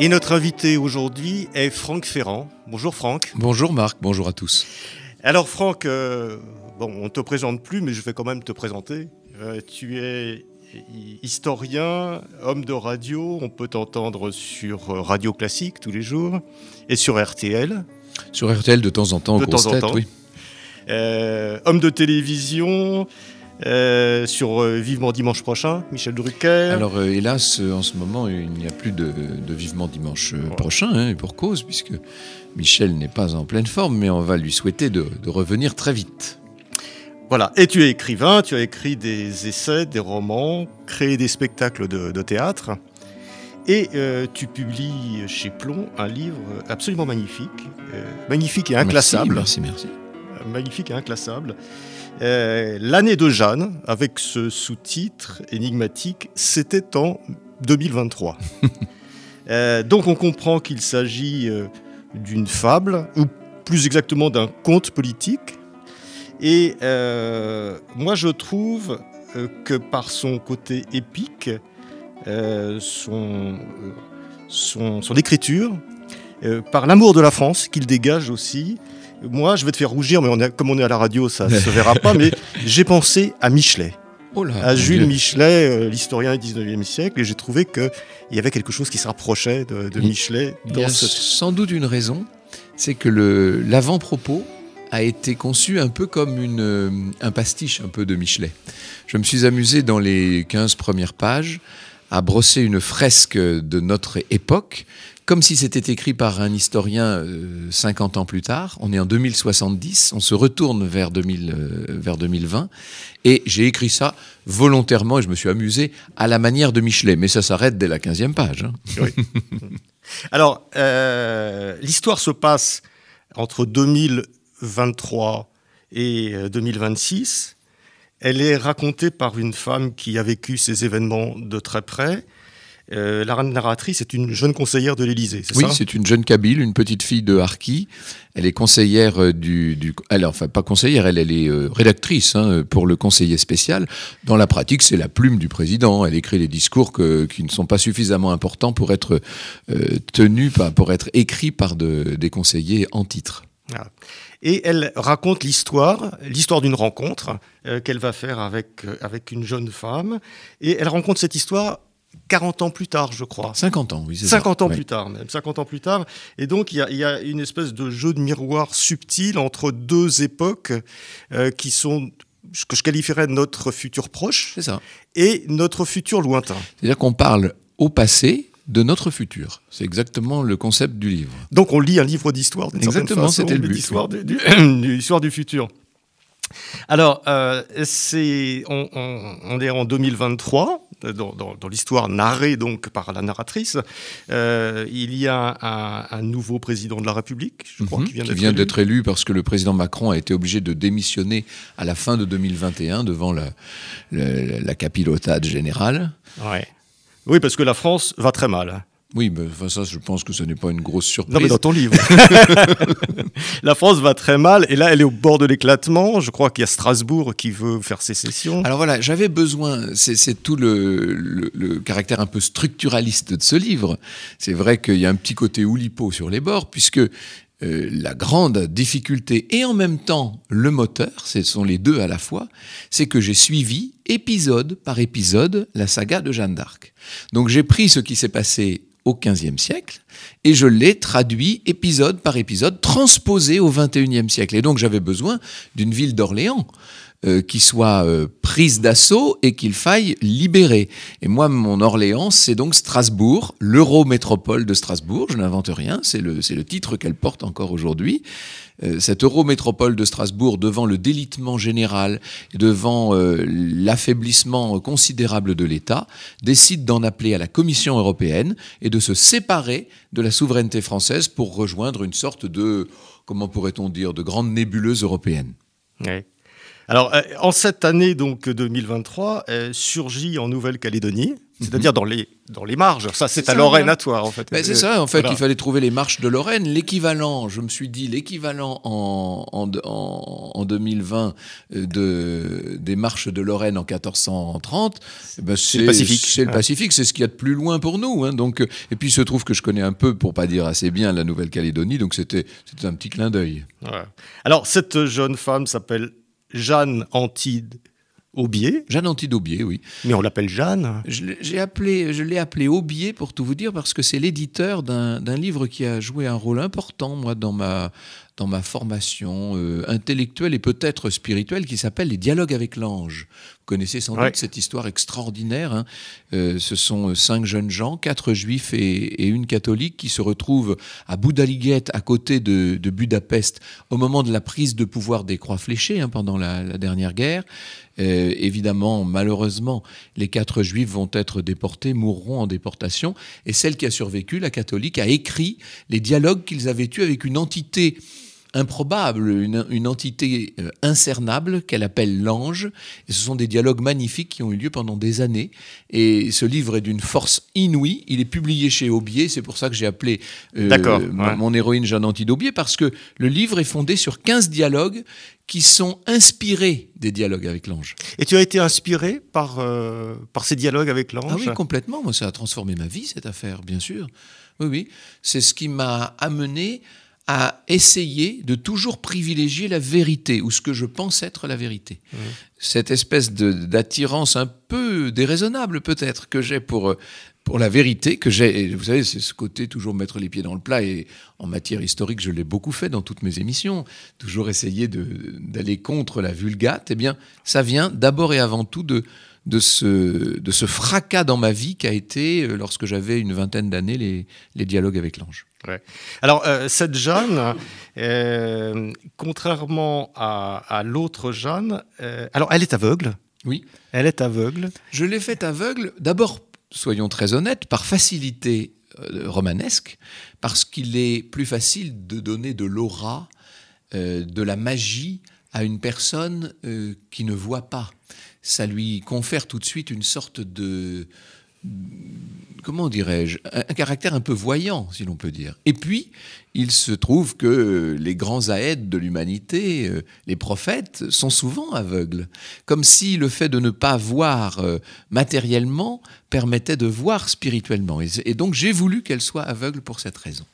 Et notre invité aujourd'hui est Franck Ferrand. Bonjour Franck. Bonjour Marc, bonjour à tous. Alors Franck, euh, bon, on ne te présente plus, mais je vais quand même te présenter. Euh, tu es historien, homme de radio, on peut t'entendre sur euh, Radio Classique tous les jours et sur RTL. Sur RTL de temps en temps, de temps en temps. oui. homme de télévision, euh, sur euh, Vivement Dimanche prochain, Michel Drucker. Alors euh, hélas, en ce moment, il n'y a plus de, Vivement Dimanche prochain, hein, et pour cause, puisque Michel n'est pas en pleine forme, mais on va lui souhaiter de, revenir très vite. Voilà, et tu es écrivain, tu as écrit des essais, des romans, créé des spectacles de, théâtre, et tu publies chez Plomb un livre absolument magnifique, magnifique et inclassable. Merci, merci. merci. magnifique et inclassable. Euh, l'année de Jeanne, avec ce sous-titre énigmatique, c'était en 2023. Euh, donc on comprend qu'il s'agit euh, d'une fable, ou plus exactement d'un conte politique. Et moi je trouve que par son côté épique, son, son, écriture, par l'amour de la France qu'il dégage aussi, moi, je vais te faire rougir, mais comme on est à la radio, ça ne se verra pas, mais j'ai pensé à Michelet. Oh à Jules Michelet, euh, l'historien du 19e siècle, et j'ai trouvé qu'il y avait quelque chose qui se rapprochait de, Michelet. Dans il y a sans doute une raison, c'est que l'avant-propos a été conçu un peu comme une, euh, un pastiche un peu de Michelet. Je me suis amusé dans les 15 premières pages à brosser une fresque de notre époque comme si c'était écrit par un historien 50 euh, ans plus tard. On est en 2070, on se retourne vers, 2000, euh, 2020. Et j'ai écrit ça volontairement et je me suis amusé à la manière de Michelet. Mais ça s'arrête dès la 15e page. Hein. Alors, euh, l'histoire se passe entre 2023 et 2026. Elle est racontée par une femme qui a vécu ces événements de très près euh, la narratrice est une jeune conseillère de l'Élysée, c'est oui, ça? Oui, c'est une jeune Kabyle, une petite fille de Harki. Elle est conseillère euh, du, du elle, enfin pas conseillère, elle, elle est euh, rédactrice hein, pour le conseiller spécial. Dans la pratique, c'est la plume du président. Elle écrit les discours qui ne sont pas suffisamment importants pour être tenus, pour être écrits par des conseillers en titre. Ah. Et elle raconte l'histoire, l'histoire d'une rencontre qu'elle va faire avec, avec une jeune femme. Et elle rencontre cette histoire 40 ans plus tard, je crois. 50 ans, oui. 50 ans plus tard, même. 50 ans plus tard. Et donc, il y, a, une espèce de jeu de miroir subtil entre deux époques euh, qui sont ce que je qualifierais notre futur proche ça. et notre futur lointain. C'est-à-dire qu'on parle au passé de notre futur. C'est exactement le concept du livre. Donc, on lit un livre d'histoire, Exactement, c'était le but. L'histoire du, du futur. Alors, euh, c'est, on, on, est en 2023 dans, l'histoire narrée donc par la narratrice, euh, il y a un, nouveau président de la République, je crois, mhm. qui vient d'être élu. parce que le président Macron a été obligé de démissionner à la fin de 2021 devant la, la, capilotade générale. Oui, parce que la France va très mal. Oui, mais enfin, ça, je pense que ce n'est pas une grosse surprise. Non, mais dans ton livre. la France va très mal, et là, elle est au bord de l'éclatement. Je crois qu'il y a Strasbourg qui veut faire sécession. Alors voilà, j'avais besoin, c'est tout le, le, caractère un peu structuraliste de ce livre. C'est vrai qu'il y a un petit côté oulipo sur les bords, puisque euh, la grande difficulté et en même temps le moteur, ce sont les deux à la fois, c'est que j'ai suivi épisode par épisode la saga de Jeanne d'Arc. Donc j'ai pris ce qui s'est passé au XVe siècle, et je l'ai traduit épisode par épisode, transposé au XXIe siècle. Et donc j'avais besoin d'une ville d'Orléans euh, qui soit euh, prise d'assaut et qu'il faille libérer. Et moi, mon Orléans, c'est donc Strasbourg, l'Eurométropole de Strasbourg. Je n'invente rien, c'est le, le titre qu'elle porte encore aujourd'hui. Euh, cette Eurométropole de Strasbourg, devant le délitement général, devant l'affaiblissement considérable de l'État, décide d'en appeler à la Commission européenne et de se séparer de la souveraineté française pour rejoindre une sorte de, comment pourrait-on dire, de grande nébuleuse européenne. Oui. Alors, euh, en cette année donc 2023, euh, surgit en Nouvelle-Calédonie, c'est-à-dire dans les, dans les marges. Ça, c'est à Lorraine à toi, en fait. Ben, c'est ça, en fait, il fallait trouver les marches de Lorraine. L'équivalent, je me suis dit, l'équivalent en, en, en, 2020 euh, de, des marches de Lorraine en 1430, eh ben c'est le Pacifique. C'est le Pacifique, c'est ce qu'il y a de plus loin pour nous. Hein. donc, et puis, il se trouve que je connais un peu, pour pas dire assez bien, la Nouvelle-Calédonie, donc c'était un petit clin d'œil. Alors, cette jeune femme s'appelle Jeanne Antide Aubier. Jeanne Antide Aubier, oui. Mais on l'appelle Jeanne. Je, appelé, je l'ai appelé Aubier pour tout vous dire parce que c'est l'éditeur d'un livre qui a joué un rôle important, moi, dans ma, dans ma formation euh, intellectuelle et peut-être spirituelle qui s'appelle Les dialogues avec l'ange. Vous connaissez sans doute cette histoire extraordinaire. Hein. Euh, ce sont euh, cinq jeunes gens, quatre juifs et, une catholique qui se retrouvent à Boudaliguette, à côté de, Budapest, au moment de la prise de pouvoir des croix fléchées hein, pendant la, dernière guerre. évidemment, malheureusement, les quatre juifs vont être déportés, mourront en déportation. Et celle qui a survécu, la catholique, a écrit les dialogues qu'ils avaient eus avec une entité improbable, une, entité euh, incernable qu'elle appelle l'ange. Et ce sont des dialogues magnifiques qui ont eu lieu pendant des années. Et ce livre est d'une force inouïe. Il est publié chez Aubier. C'est pour ça que j'ai appelé euh, mon, héroïne Jeanne Antide Aubier, parce que le livre est fondé sur 15 dialogues qui sont inspirés des dialogues avec l'ange. Et tu as été inspiré par, euh, par ces dialogues avec l'ange? Ah oui, complètement. Moi, ça a transformé ma vie, cette affaire, bien sûr. Oui, oui. C'est ce qui m'a amené à essayer de toujours privilégier la vérité, ou ce que je pense être la vérité. Mmh. Cette espèce d'attirance un peu déraisonnable peut-être que j'ai pour, pour la vérité, que j'ai, vous savez, c'est ce côté toujours mettre les pieds dans le plat, et en matière historique, je l'ai beaucoup fait dans toutes mes émissions, toujours essayer d'aller contre la vulgate, eh bien, ça vient d'abord et avant tout de, de ce, de ce fracas dans ma vie qu'a été, euh, lorsque j'avais une vingtaine d'années, les, les, dialogues avec l'ange. Alors, euh, cette Jeanne, euh, contrairement à, l'autre Jeanne, alors elle est aveugle. Oui. Elle est aveugle. Je l'ai faite aveugle, d'abord, soyons très honnêtes, par facilité romanesque, parce qu'il est plus facile de donner de l'aura, de la magie à une personne qui ne voit pas ça lui confère tout de suite une sorte de comment dirais-je, un, caractère un peu voyant, si l'on peut dire. Et puis, il se trouve que les grands aèdes de l'humanité, euh, les prophètes, sont souvent aveugles, comme si le fait de ne pas voir euh, matériellement permettait de voir spirituellement. et donc, j'ai voulu qu'elle soit aveugle pour cette raison.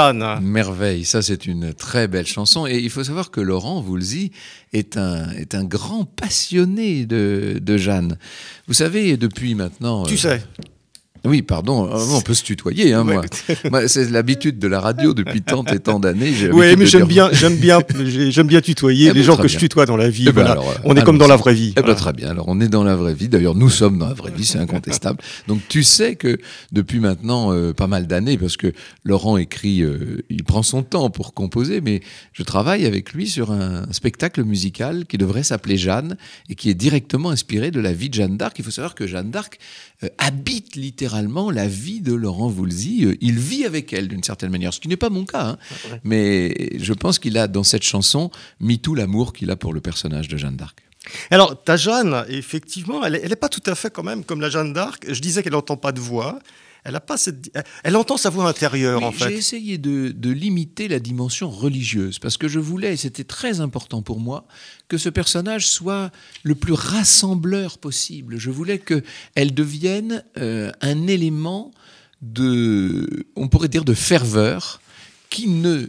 Jeanne. Merveille, ça c'est une très belle chanson. Et il faut savoir que Laurent Voulzy est un, est un grand passionné de, de Jeanne. Vous savez, depuis maintenant... Tu sais. Oui, pardon, euh, on peut se tutoyer, hein, moi. moi c'est l'habitude de la radio depuis tant et tant d'années. Oui, mais j'aime bien, j'aime bien, j'aime bien tutoyer eh les ben, gens que je tutoie dans la vie. Eh ben, voilà. on est comme dans la vraie vie. Eh ben, très bien. Alors, on est dans la vraie vie. D'ailleurs, nous sommes dans la vraie vie, c'est incontestable. Donc, tu sais que depuis maintenant euh, pas mal d'années, parce que Laurent écrit, euh, il prend son temps pour composer, mais je travaille avec lui sur un spectacle musical qui devrait s'appeler Jeanne et qui est directement inspiré de la vie de Jeanne d'Arc. Il faut savoir que Jeanne d'Arc habite littéralement la vie de Laurent Voulzy. Euh, il vit avec elle d'une certaine manière, ce qui n'est pas mon cas. Hein. Mais je pense qu'il a dans cette chanson mis tout l'amour qu'il a pour le personnage de Jeanne d'Arc. Alors, ta Jeanne, effectivement, elle n'est pas tout à fait quand même comme la Jeanne d'Arc. Je disais qu'elle n'entend pas de voix. Elle a pas cette... Elle entend sa voix intérieure, en fait. J'ai essayé de, de, limiter la dimension religieuse, parce que je voulais, et c'était très important pour moi, que ce personnage soit le plus rassembleur possible. Je voulais qu'elle devienne euh, un élément de, on pourrait dire, de ferveur qui ne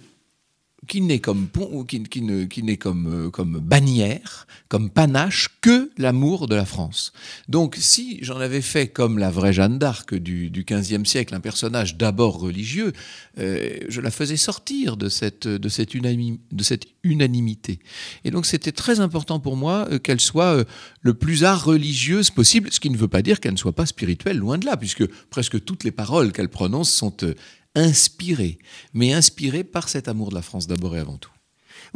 qui n'est comme pont, qui, qui, ne, qui n'est comme, euh, comme bannière, comme panache que l'amour de la France. Donc, si j'en avais fait comme la vraie Jeanne d'Arc du, du XVe siècle, un personnage d'abord religieux, euh, je la faisais sortir de cette, de, cette de cette unanimité. Et donc, c'était très important pour moi euh, qu'elle soit le plus art religieuse possible, ce qui ne veut pas dire qu'elle ne soit pas spirituelle, loin de là, puisque presque toutes les paroles qu'elle prononce sont inspiré, mais inspiré par cet amour de la France d'abord et avant tout.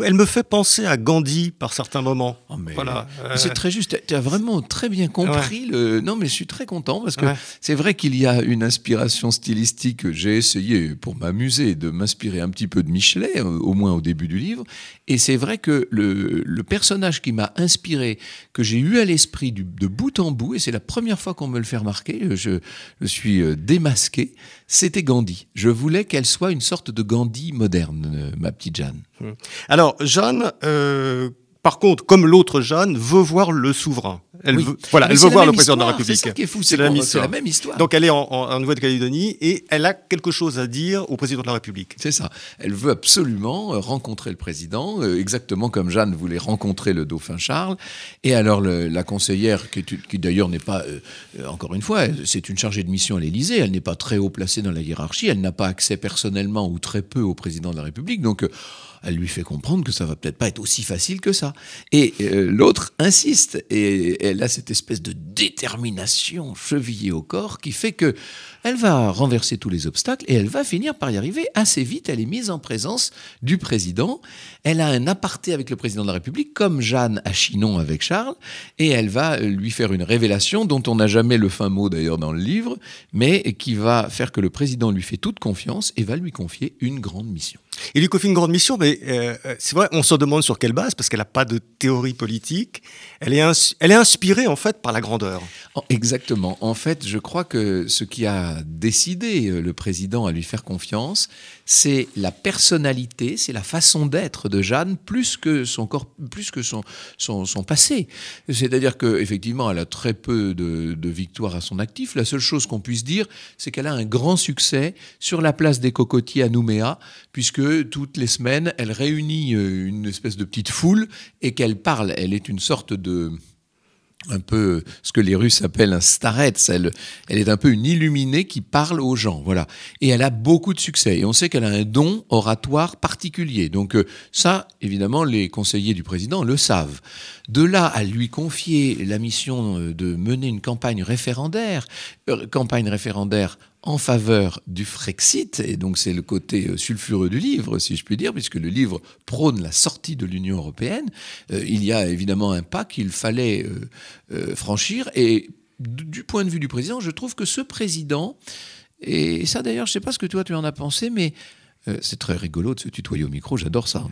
Elle me fait penser à Gandhi par certains moments. Oh, voilà. C'est très juste. Tu as vraiment très bien compris le. Non, mais je suis très content parce que c'est vrai qu'il y a une inspiration stylistique. J'ai essayé, pour m'amuser, de m'inspirer un petit peu de Michelet, euh, au moins au début du livre. Et c'est vrai que le, le, personnage qui m'a inspiré, que j'ai eu à l'esprit de bout en bout, et c'est la première fois qu'on me le fait remarquer, je, je suis euh, démasqué, c'était Gandhi. Je voulais qu'elle soit une sorte de Gandhi moderne, euh, ma petite Jeanne. Hum. Alors, Jeanne, euh, par contre, comme l'autre Jeanne, veut voir le souverain. Elle veut, voilà, elle veut voir le président de la République. C'est ça qui est fou, c'est la, la, même histoire. Donc elle est en, Nouvelle-Calédonie et elle a quelque chose à dire au président de la République. C'est ça. Elle veut absolument euh, rencontrer le président, euh, exactement comme Jeanne voulait rencontrer le dauphin Charles. Et alors la conseillère, qui, qui d'ailleurs n'est pas, encore une fois, c'est une chargée de mission à l'Élysée, elle n'est pas très haut placée dans la hiérarchie, elle n'a pas accès personnellement ou très peu au président de la République. Donc elle lui fait comprendre que ça va peut-être pas être aussi facile que ça. Et euh, l'autre insiste, et elle a cette espèce de détermination chevillée au corps qui fait que elle va renverser tous les obstacles et elle va finir par y arriver assez vite. Elle est mise en présence du président. Elle a un aparté avec le président de la République, comme Jeanne à Chinon avec Charles, et elle va lui faire une révélation dont on n'a jamais le fin mot d'ailleurs dans le livre, mais qui va faire que le président lui fait toute confiance et va lui confier une grande mission. Il lui confie une grande mission, mais euh, c'est vrai, on se demande sur quelle base, parce qu'elle n'a pas de théorie politique. Elle est, elle est inspirée en fait par la grandeur. Exactement. En fait, je crois que ce qui a décidé euh, le président à lui faire confiance, c'est la personnalité, c'est la façon d'être de Jeanne, plus que son corps, plus que son, son passé. C'est-à-dire qu'effectivement, elle a très peu de, de victoires à son actif. La seule chose qu'on puisse dire, c'est qu'elle a un grand succès sur la place des cocotiers à Nouméa, puisque toutes les semaines, elle réunit euh, une espèce de petite foule et qu'elle parle. Elle est une sorte de un peu ce que les Russes appellent un starets. Elle, elle est un peu une illuminée qui parle aux gens, voilà. Et elle a beaucoup de succès. Et on sait qu'elle a un don oratoire particulier. Donc euh, ça, évidemment, les conseillers du président le savent. De là à lui confier la mission euh, de mener une campagne référendaire, euh, campagne référendaire en faveur du Frexit, et donc c'est le côté euh, sulfureux du livre, si je puis dire, puisque le livre prône la sortie de l'Union européenne, il y a évidemment un pas qu'il fallait franchir, et du point de vue du président, je trouve que ce président, et ça d'ailleurs, je ne sais pas ce que toi tu en as pensé, mais euh, c'est très rigolo de se tutoyer au micro, j'adore ça.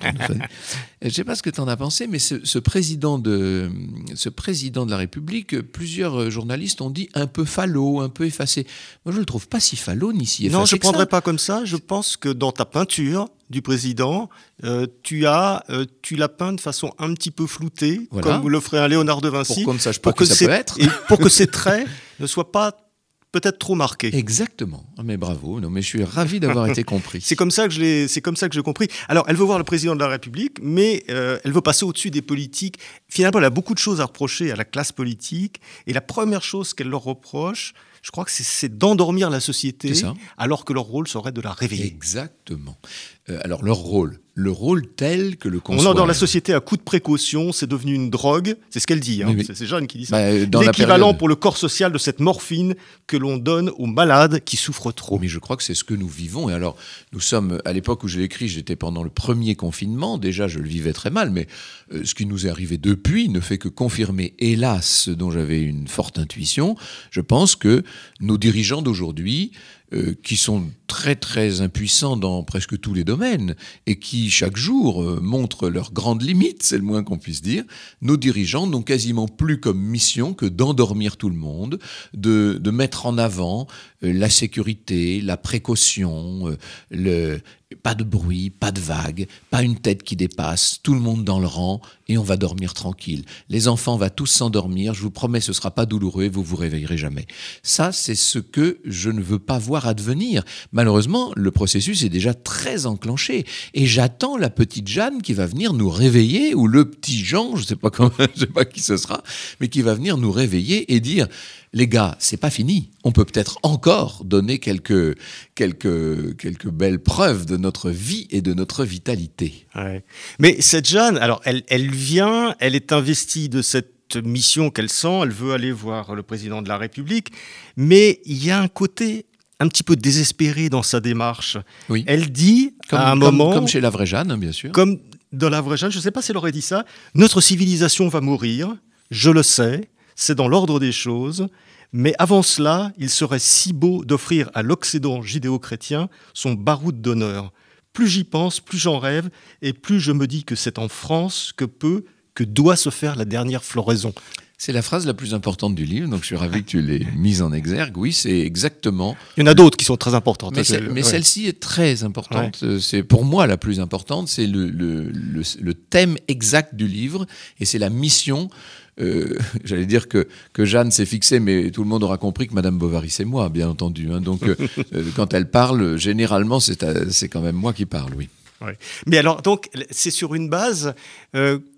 Je ne sais pas ce que tu en as pensé, mais ce, président de, ce président de la République, plusieurs journalistes ont dit un peu falot, un peu effacé. Moi, je ne le trouve pas si falot ni si effacé. Non, je ne prendrais pas comme ça. Je pense que dans ta peinture du président, euh, tu as, euh, tu l'as peint de façon un petit peu floutée, comme le ferait un Léonard de Vinci. Pour qu'on ne sache pas pour que, ça peut être. Et pour que ses traits ne soient pas peut-être trop marqué. Exactement. Ah, mais bravo. Non, mais je suis ravi d'avoir été compris. C'est comme ça que je l'ai, c'est comme ça que j'ai compris. Alors, elle veut voir le président de la République, mais euh, elle veut passer au-dessus des politiques. Finalement, elle a beaucoup de choses à reprocher à la classe politique. Et la première chose qu'elle leur reproche, je crois que c'est d'endormir la société, alors que leur rôle serait de la réveiller. Exactement. Euh, alors leur rôle, le rôle tel que le conçoit. On endort la société à coup de précaution, c'est devenu une drogue, c'est ce qu'elle dit, hein. c'est Jeanne qui dit ça. Bah, L'équivalent pour le corps social de cette morphine que l'on donne aux malades qui souffrent trop. Mais je crois que c'est ce que nous vivons. Et alors, nous sommes, à l'époque où je l'ai écrit, j'étais pendant le premier confinement, déjà je le vivais très mal, mais euh, ce qui nous est arrivé depuis ne fait que confirmer, hélas, ce dont j'avais une forte intuition. Je pense que nos dirigeants d'aujourd'hui, euh, qui sont très très impuissants dans presque tous les domaines et qui chaque jour euh, montrent leurs grandes limites, c'est le moins qu'on puisse dire, nos dirigeants n'ont quasiment plus comme mission que d'endormir tout le monde, de, de mettre en avant euh, la sécurité, la précaution, le, pas de bruit, pas de vagues, pas une tête qui dépasse, tout le monde dans le rang et on va dormir tranquille. Les enfants vont tous s'endormir, je vous promets ce sera pas douloureux, vous vous réveillerez jamais. Ça c'est ce que je ne veux pas voir advenir. Malheureusement, le processus est déjà très enclenché et j'attends la petite Jeanne qui va venir nous réveiller ou le petit Jean, je sais pas comment, je sais pas qui ce sera, mais qui va venir nous réveiller et dire les gars, c'est pas fini. On peut peut-être encore donner quelques, quelques, quelques belles preuves de notre vie et de notre vitalité. Mais cette Jeanne, alors elle, elle vient, elle est investie de cette mission qu'elle sent, elle veut aller voir le président de la République, mais il y a un côté un petit peu désespéré dans sa démarche. Oui. Elle dit comme, à un moment... Comme chez la vraie Jeanne, hein, bien sûr. Comme dans la vraie Jeanne, je ne sais pas si elle aurait dit ça, notre civilisation va mourir, je le sais, c'est dans l'ordre des choses, mais avant cela, il serait si beau d'offrir à l'Occident judéo-chrétien son baroud d'honneur. Plus j'y pense, plus j'en rêve, et plus je me dis que c'est en France que peut, que doit se faire la dernière floraison. C'est la phrase la plus importante du livre, donc je suis ravi que tu l'aies mise en exergue. Oui, c'est exactement. Il y en a d'autres qui sont très importantes. Mais, celle-ci est très importante. C'est pour moi la plus importante. C'est le, le, le, thème exact du livre et c'est la mission euh, j'allais dire que, que Jeanne s'est fixée, mais tout le monde aura compris que Madame Bovary, c'est moi, bien entendu. Hein. Donc, euh, euh, quand elle parle, généralement, c'est quand même moi qui parle, oui. Mais alors, donc, c'est sur une base,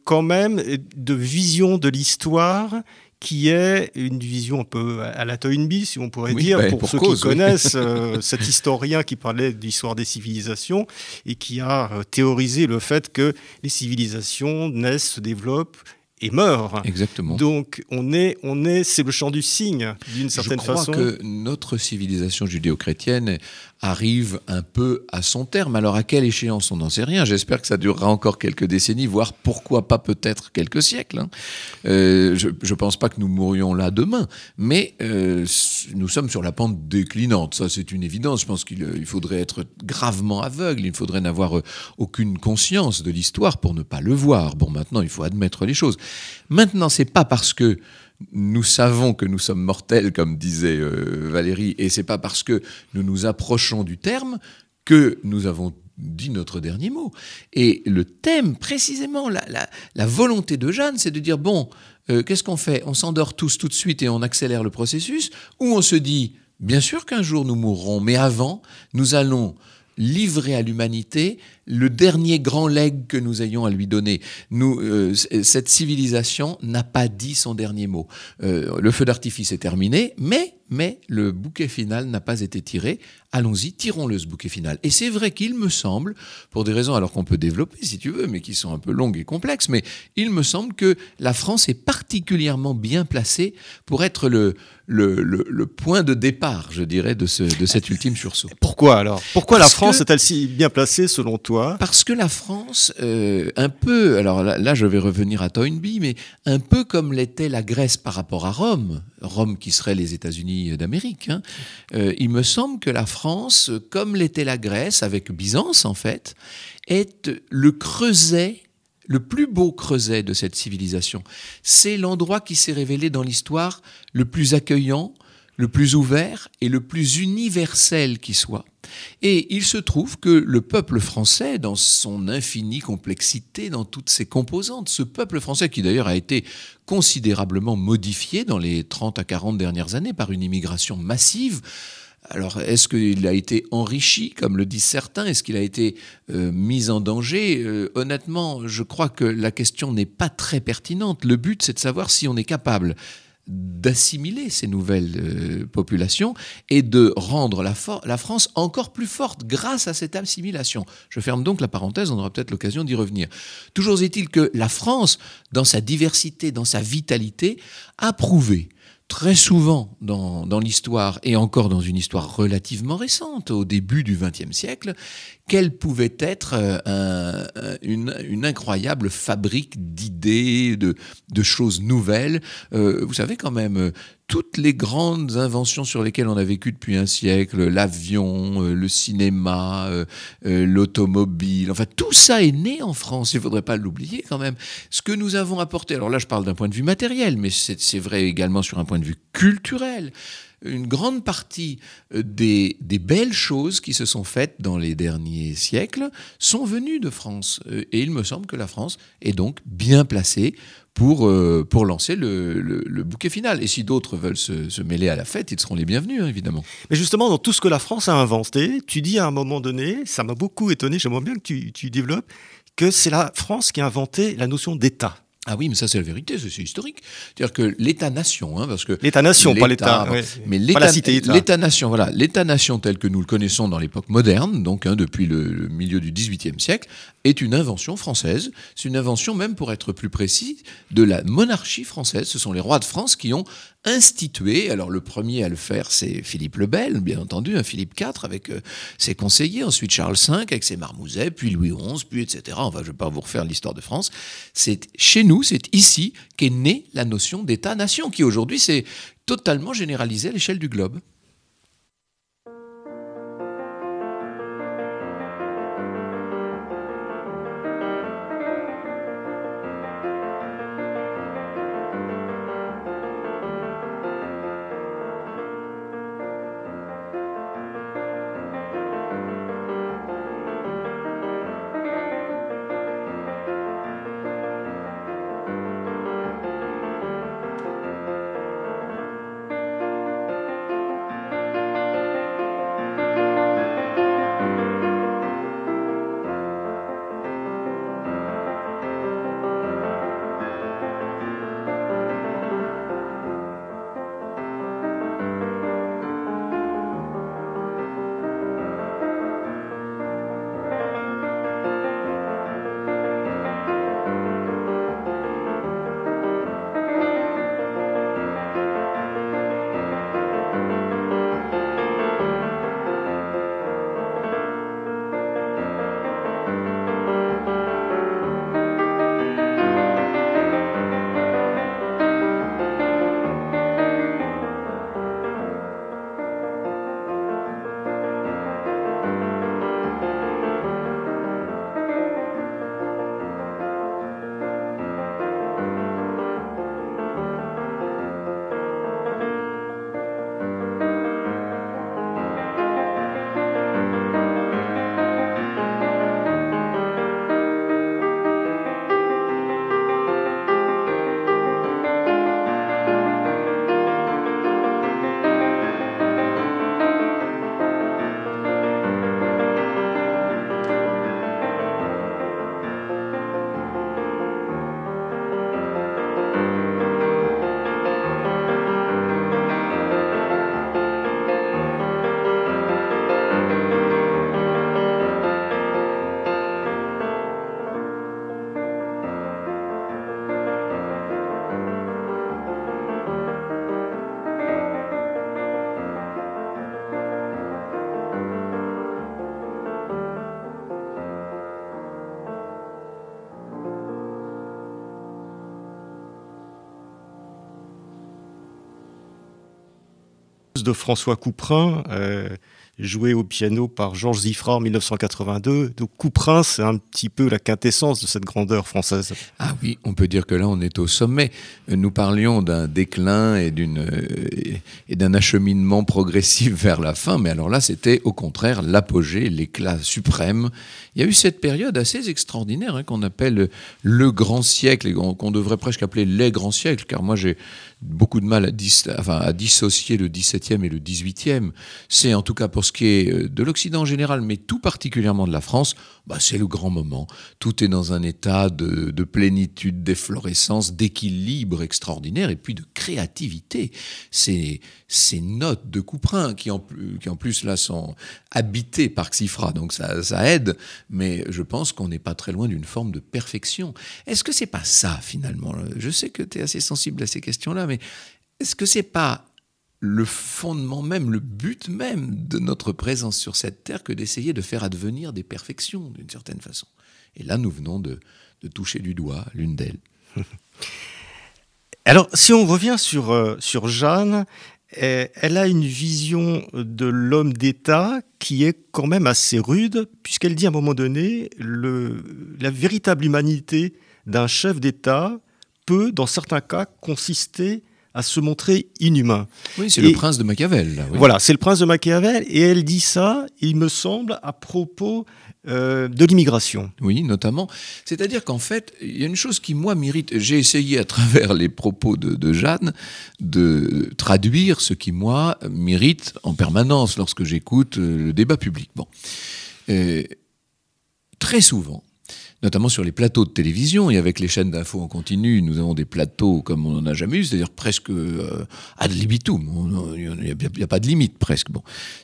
quand même, de vision de l'histoire qui est une vision un peu à la Toynbee, si on pourrait dire, ben, pour, ceux qui connaissent cet historien qui parlait de l'histoire des civilisations et qui a théorisé le fait que les civilisations naissent, se développent et meurt. Exactement. Donc on est, on est, c'est le champ du signe d'une certaine façon. Je crois que notre civilisation judéo-chrétienne arrive un peu à son terme. Alors à quelle échéance on n'en sait rien. J'espère que ça durera encore quelques décennies, voire pourquoi pas peut-être quelques siècles. Hein. Euh, je ne pense pas que nous mourions là demain, mais euh, nous sommes sur la pente déclinante. Ça c'est une évidence. Je pense qu'il euh, faudrait être gravement aveugle. Il faudrait n'avoir aucune conscience de l'histoire pour ne pas le voir. Bon, maintenant il faut admettre les choses. Maintenant, c'est pas parce que nous savons que nous sommes mortels, comme disait euh, Valérie, et c'est pas parce que nous nous approchons du terme que nous avons dit notre dernier mot. Et le thème, précisément, la, volonté de Jeanne, c'est de dire, bon, euh, qu'est-ce qu'on fait? On s'endort tous tout de suite et on accélère le processus, ou on se dit, bien sûr qu'un jour nous mourrons, mais avant, nous allons livrer à l'humanité le dernier grand legs que nous ayons à lui donner. Nous, euh, cette civilisation n'a pas dit son dernier mot. Euh, le feu d'artifice est terminé, mais, mais le bouquet final n'a pas été tiré. Allons-y, tirons-le ce bouquet final. Et c'est vrai qu'il me semble, pour des raisons alors qu'on peut développer si tu veux, mais qui sont un peu longues et complexes, mais il me semble que la France est particulièrement bien placée pour être le, le, le, point de départ, je dirais, de, ce, de cet ultime sursaut. Pourquoi alors? Pourquoi la France est-elle si bien placée selon toi? Parce que la France, euh, un peu, alors là, je vais revenir à Toynbee, mais un peu comme l'était la Grèce par rapport à Rome, Rome qui serait les États-Unis d'Amérique, hein, euh, il me semble que la France, comme l'était la Grèce, avec Byzance en fait, est le creuset le plus beau creuset de cette civilisation. C'est l'endroit qui s'est révélé dans l'histoire le plus accueillant, le plus ouvert et le plus universel qui soit. Et il se trouve que le peuple français, dans son infinie complexité, dans toutes ses composantes, ce peuple français qui d'ailleurs a été considérablement modifié dans les 30 à 40 dernières années par une immigration massive, alors, est-ce qu'il a été enrichi, comme le disent certains? Est-ce qu'il a été euh, mis en danger? Euh, Honnêtement, je crois que la question n'est pas très pertinente. Le but, c'est de savoir si on est capable d'assimiler ces nouvelles euh, populations et de rendre la, la, France encore plus forte grâce à cette assimilation. Je ferme donc la parenthèse, on aura peut-être l'occasion d'y revenir. Toujours est-il que la France, dans sa diversité, dans sa vitalité, a prouvé très souvent dans, dans l'histoire, et encore dans une histoire relativement récente, au début du XXe siècle, quelle pouvait être euh, une, une, incroyable fabrique d'idées, de, de, choses nouvelles. Euh, vous savez quand même, toutes les grandes inventions sur lesquelles on a vécu depuis un siècle, l'avion, le cinéma, l'automobile, enfin tout ça est né en France, il ne faudrait pas l'oublier quand même. Ce que nous avons apporté, alors là je parle d'un point de vue matériel, mais c'est vrai également sur un point de vue culturel une grande partie euh, des, belles choses qui se sont faites dans les derniers siècles sont venues de France. Euh, et il me semble que la France est donc bien placée pour, euh, pour lancer le, bouquet final. Et si d'autres veulent se, mêler à la fête, ils seront les bienvenus, hein, évidemment. Mais justement, dans tout ce que la France a inventé, tu dis à un moment donné, ça m'a beaucoup étonné, j'aimerais bien que tu, tu développes, que c'est la France qui a inventé la notion d'État. Ah oui, mais ça c'est la vérité, c'est historique. C'est-à-dire que l'État-nation, hein, parce que l'État-nation, pas l'État, mais l'État-nation, voilà, l'État-nation tel que nous le connaissons dans l'époque moderne, donc hein, depuis le, milieu du XVIIIe siècle, est une invention française. C'est une invention même, pour être plus précis, de la monarchie française. Ce sont les rois de France qui ont institué. Alors le premier à le faire, c'est Philippe le Bel, bien entendu, un Philippe IV avec euh, ses conseillers, ensuite Charles V avec ses marmousets, puis Louis XI, puis etc. Enfin, je ne vais pas vous refaire l'histoire de France. C'est chez nous, c'est ici qu'est née la notion d'État-nation, qui aujourd'hui s'est totalement généralisée à l'échelle du globe. De François Couperin, joué au piano par Georges Ziffra en 1982. Donc Couperin, c'est un petit peu la quintessence de cette grandeur française. Ah oui, on peut dire que là, on est au sommet. Nous parlions d'un déclin et d'une et d'un acheminement progressif vers la fin, mais alors là, c'était au contraire l'apogée, l'éclat suprême. Il y a eu cette période assez extraordinaire hein, qu'on appelle le grand siècle, et qu'on devrait presque appeler les grands siècles, car moi j'ai beaucoup de mal à, à dissocier le 17e et le 18e. C'est en tout cas pour ce qui est euh, de l'Occident en général, mais tout particulièrement de la France, bah, c'est le grand moment. Tout est dans un état de, de plénitude, d'efflorescence, d'équilibre extraordinaire et puis de créativité. Ces, ces notes de Couperin qui en, plus, qui en plus là sont habitées par Xifra, donc ça, ça aide, mais je pense qu'on n'est pas très loin d'une forme de perfection. Est-ce que c'est pas ça finalement? Je sais que tu es assez sensible à ces questions-là, mais est-ce que c'est pas le fondement même, le but même de notre présence sur cette terre que d'essayer de faire advenir des perfections d'une certaine façon. Et là, nous venons de, toucher du doigt l'une d'elles. Alors, si on revient sur, euh, sur Jeanne, eh, elle a une vision de l'homme d'État qui est quand même assez rude, puisqu'elle dit à un moment donné, le, la véritable humanité d'un chef d'État peut, dans certains cas, consister à se montrer inhumain. Oui, c'est le prince de Machiavel. Voilà, c'est le prince de Machiavel, et elle dit ça, il me semble, à propos euh, de l'immigration. Oui, notamment. C'est-à-dire qu'en fait, il y a une chose qui, moi, mérite. J'ai essayé, à travers les propos de, Jeanne, de traduire ce qui, moi, mérite en permanence lorsque j'écoute euh, le débat public. Bon. Euh, très souvent, notamment sur les plateaux de télévision et avec les chaînes d'infos en continu, nous avons des plateaux comme on n'en a jamais eu, c'est-à-dire presque euh, ad libitum. Il n'y a, pas de limite presque.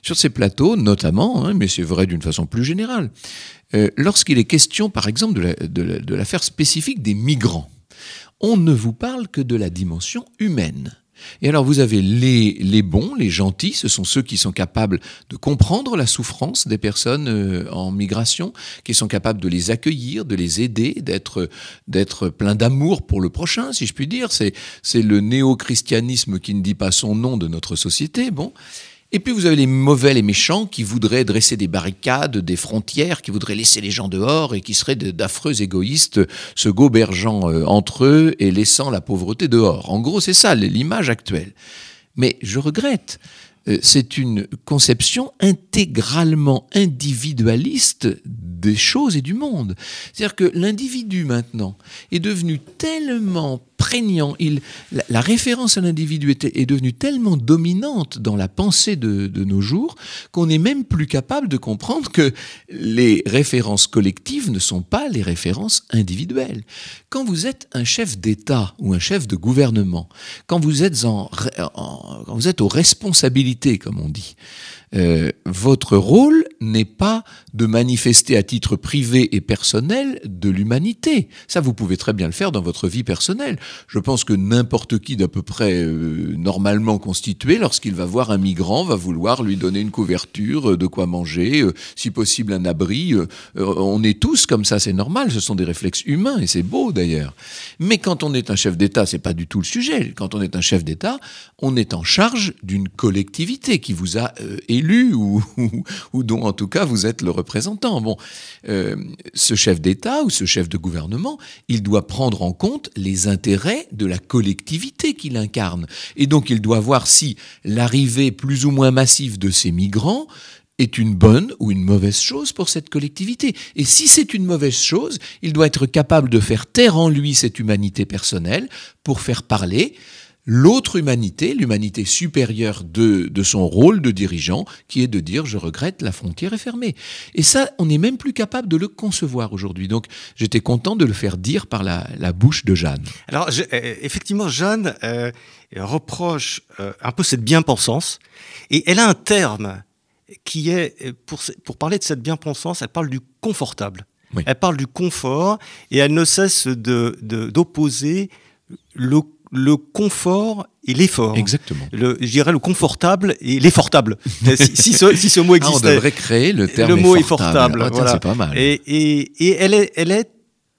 Sur ces plateaux, notamment, hein, mais c'est vrai d'une façon plus générale, euh, lorsqu'il est question, par exemple, de l'affaire spécifique des migrants, on ne vous parle que de la dimension humaine. Et alors vous avez les, les, bons, les gentils, ce sont ceux qui sont capables de comprendre la souffrance des personnes euh, en migration, qui sont capables de les accueillir, de les aider, d'être d'être plein d'amour pour le prochain, si je puis dire. C'est c'est le néo-christianisme qui ne dit pas son nom de notre société. Bon. Et puis vous avez les mauvais, les méchants qui voudraient dresser des barricades, des frontières, qui voudraient laisser les gens dehors et qui seraient d'affreux égoïstes se gobergeant euh, entre eux et laissant la pauvreté dehors. En gros, c'est ça l'image actuelle. Mais je regrette, euh, c'est une conception intégralement individualiste des choses et du monde. C'est-à-dire que l'individu maintenant est devenu tellement prégnant, la, référence à l'individu est, devenue tellement dominante dans la pensée de, nos jours qu'on n'est même plus capable de comprendre que les références collectives ne sont pas les références individuelles. Quand vous êtes un chef d'État ou un chef de gouvernement, quand vous êtes, en quand vous êtes aux responsabilités, comme on dit, euh, votre rôle n'est pas de manifester à titre privé et personnel de l'humanité. Ça, vous pouvez très bien le faire dans votre vie personnelle. Je pense que n'importe qui d'à peu près euh, normalement constitué, lorsqu'il va voir un migrant, va vouloir lui donner une couverture, euh, de quoi manger, si possible un abri. on est tous comme ça, c'est normal. Ce sont des réflexes humains et c'est beau d'ailleurs. Mais quand on est un chef d'État, c'est pas du tout le sujet. Quand on est un chef d'État, on est en charge d'une collectivité qui vous a ou, ou, dont en tout cas vous êtes le représentant. Bon, euh, ce chef d'État ou ce chef de gouvernement, il doit prendre en compte les intérêts de la collectivité qu'il incarne. Et donc il doit voir si l'arrivée plus ou moins massive de ces migrants est une bonne ou une mauvaise chose pour cette collectivité. Et si c'est une mauvaise chose, il doit être capable de faire taire en lui cette humanité personnelle pour faire parler l'autre humanité, l'humanité supérieure de, de, son rôle de dirigeant, qui est de dire je regrette, la frontière est fermée. Et ça, on n'est même plus capable de le concevoir aujourd'hui. Donc j'étais content de le faire dire par la, la bouche de Jeanne. Alors euh, effectivement, Jeanne euh, reproche euh, un peu cette bien-pensance, et elle a un terme qui est, pour, pour parler de cette bien-pensance, elle parle du confortable. Elle parle du confort, et elle ne cesse d'opposer de, le le confort et l'effort. Exactement. Le, je dirais le confortable et l'effortable. si, ce, si, ce, mot existait. Ah, on devrait créer le terme Le mot effortable. Ah, voilà. C'est pas mal. Et, et, et, elle, est, elle est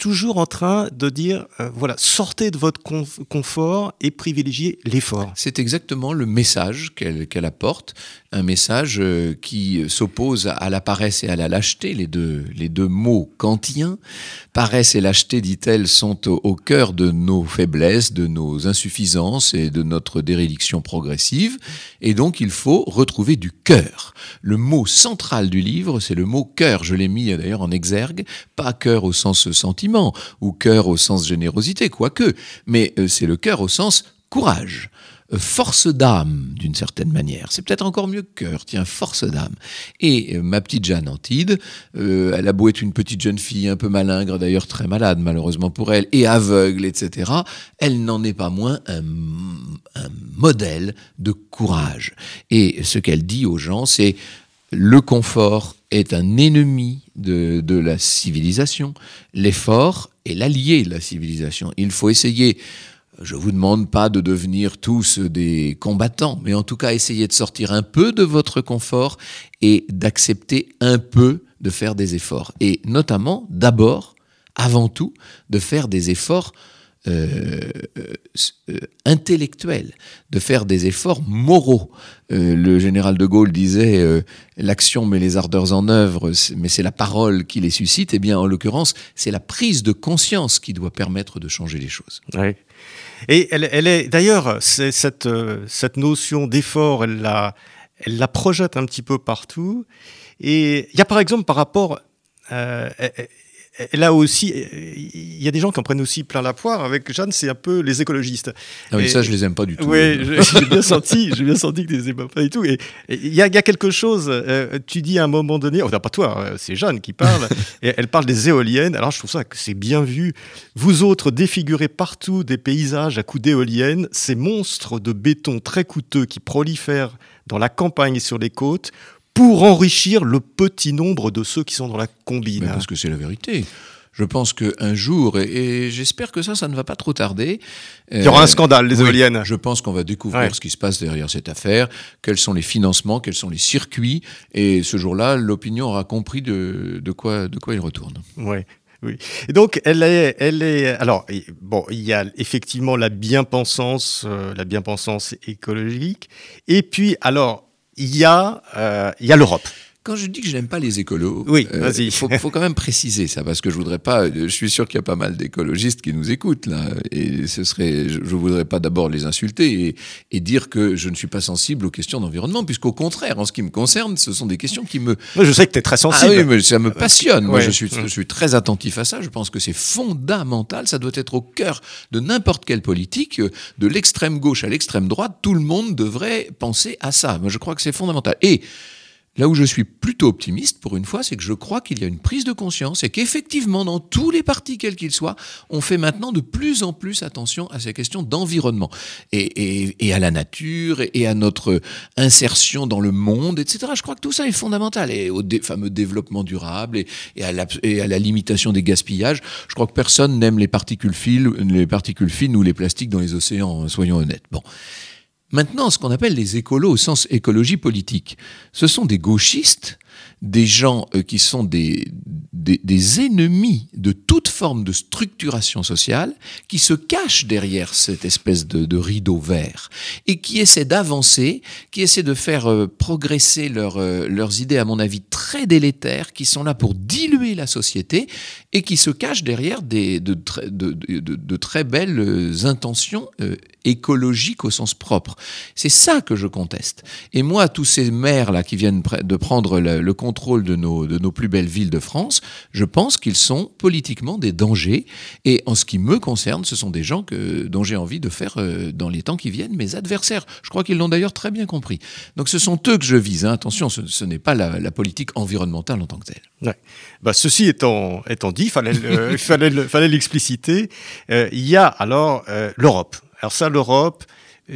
toujours en train de dire, euh, voilà, sortez de votre confort et privilégiez l'effort. C'est exactement le message qu'elle apporte, un message euh, qui s'oppose à la paresse et à la lâcheté, les deux, les deux mots kantiens. Paresse et lâcheté, dit-elle, sont au, au cœur de nos faiblesses, de nos insuffisances et de notre déréliction progressive, et donc il faut retrouver du cœur. Le mot central du livre, c'est le mot cœur. Je l'ai mis d'ailleurs en exergue, pas cœur au sens sentiment ou cœur au sens générosité, quoique, mais euh, c'est le cœur au sens courage force d'âme, d'une certaine manière. C'est peut-être encore mieux que cœur, tiens, force d'âme. Et euh, ma petite Jeanne Antide, elle a beau être une petite jeune fille un peu malingre, d'ailleurs très malade malheureusement pour elle, et aveugle, etc., elle n'en est pas moins un, un modèle de courage. Et ce qu'elle dit aux gens, c'est le confort est un ennemi de, la civilisation. L'effort est l'allié de la civilisation. Il faut essayer, je ne vous demande pas de devenir tous des combattants, mais en tout cas essayer de sortir un peu de votre confort et d'accepter un peu de faire des efforts. Et notamment, d'abord, avant tout, de faire des efforts euh, euh, intellectuel, de faire des efforts moraux. Euh, le général de Gaulle disait l'action met les ardeurs en œuvre, mais c'est la parole qui les suscite. Eh bien, en l'occurrence, c'est la prise de conscience qui doit permettre de changer les choses. Et elle, est d'ailleurs cette, cette notion d'effort, elle la, elle la projette un petit peu partout. Et il y a par exemple par rapport là aussi, il y a des gens qui en prennent aussi plein la poire. Avec Jeanne, c'est un peu les écologistes. Ah oui, ça, je les aime pas du tout. Oui, j'ai bien senti, j'ai bien senti que tu les aimes pas du tout. Et il y, a quelque chose. Euh, tu dis à un moment donné, oh, pas toi, hein, c'est Jeanne qui parle. et elle parle des éoliennes. Alors je trouve ça que c'est bien vu. Vous autres défigurez partout des paysages à coups d'éoliennes, ces monstres de béton très coûteux qui prolifèrent dans la campagne et sur les côtes pour enrichir le petit nombre de ceux qui sont dans la combine. parce que c'est la vérité. Je pense qu'un jour, et, j'espère que ça, ça ne va pas trop tarder. Il y aura un scandale, les éoliennes. Je pense qu'on va découvrir ce qui se passe derrière cette affaire, quels sont les financements, quels sont les circuits, et ce jour-là, l'opinion aura compris de, de, quoi, de quoi il retourne. Oui. Oui. Et donc, elle est, elle est. Alors, bon, il y a effectivement la bien-pensance, euh, la bien-pensance écologique. Et puis, alors, il y a, euh, a l'Europe. Quand je dis que je n'aime pas les écolos, oui, euh, il faut, quand même préciser ça parce que je voudrais pas. Je suis sûr qu'il y a pas mal d'écologistes qui nous écoutent là, et ce serait. Je, ne voudrais pas d'abord les insulter et, dire que je ne suis pas sensible aux questions d'environnement, puisqu'au contraire, en ce qui me concerne, ce sont des questions qui me. Moi, je sais que tu es très sensible. Ah oui, mais ça me passionne. Moi, je suis, je suis très attentif à ça. Je pense que c'est fondamental. Ça doit être au cœur de n'importe quelle politique, de l'extrême gauche à l'extrême droite. Tout le monde devrait penser à ça. Moi, je crois que c'est fondamental. Et Là où je suis plutôt optimiste pour une fois, c'est que je crois qu'il y a une prise de conscience et qu'effectivement, dans tous les partis, quels qu'ils soient, on fait maintenant de plus en plus attention à ces questions d'environnement et, à la nature et à notre insertion dans le monde, etc. Je crois que tout ça est fondamental et au fameux développement durable et, à la, limitation des gaspillages. Je crois que personne n'aime les particules fines, les particules fines ou les plastiques dans les océans, soyons honnêtes. Bon. Maintenant, ce qu'on appelle les écolos au sens écologie politique, ce sont des gauchistes, des gens euh, qui sont des, des, ennemis de toute forme de structuration sociale, qui se cachent derrière cette espèce de, rideau vert et qui essaient d'avancer, qui essaient de faire euh, progresser euh, leurs idées, à mon avis, très délétères, qui sont là pour diluer la société et qui se cachent derrière des, de, de, très belles intentions écologique au sens propre. C'est ça que je conteste. Et moi, tous ces maires-là qui viennent de prendre le, contrôle de nos, de nos plus belles villes de France, je pense qu'ils sont politiquement des dangers. Et en ce qui me concerne, ce sont des gens que, dont j'ai envie de faire, euh, dans les temps qui viennent, mes adversaires. Je crois qu'ils l'ont d'ailleurs très bien compris. Donc ce sont eux que je vise. Hein. Attention, ce, n'est pas la, politique environnementale en tant que telle. Bah, ceci étant, étant dit, il fallait l'expliciter. Euh, il y a alors euh, l'Europe. Alors ça, l'Europe,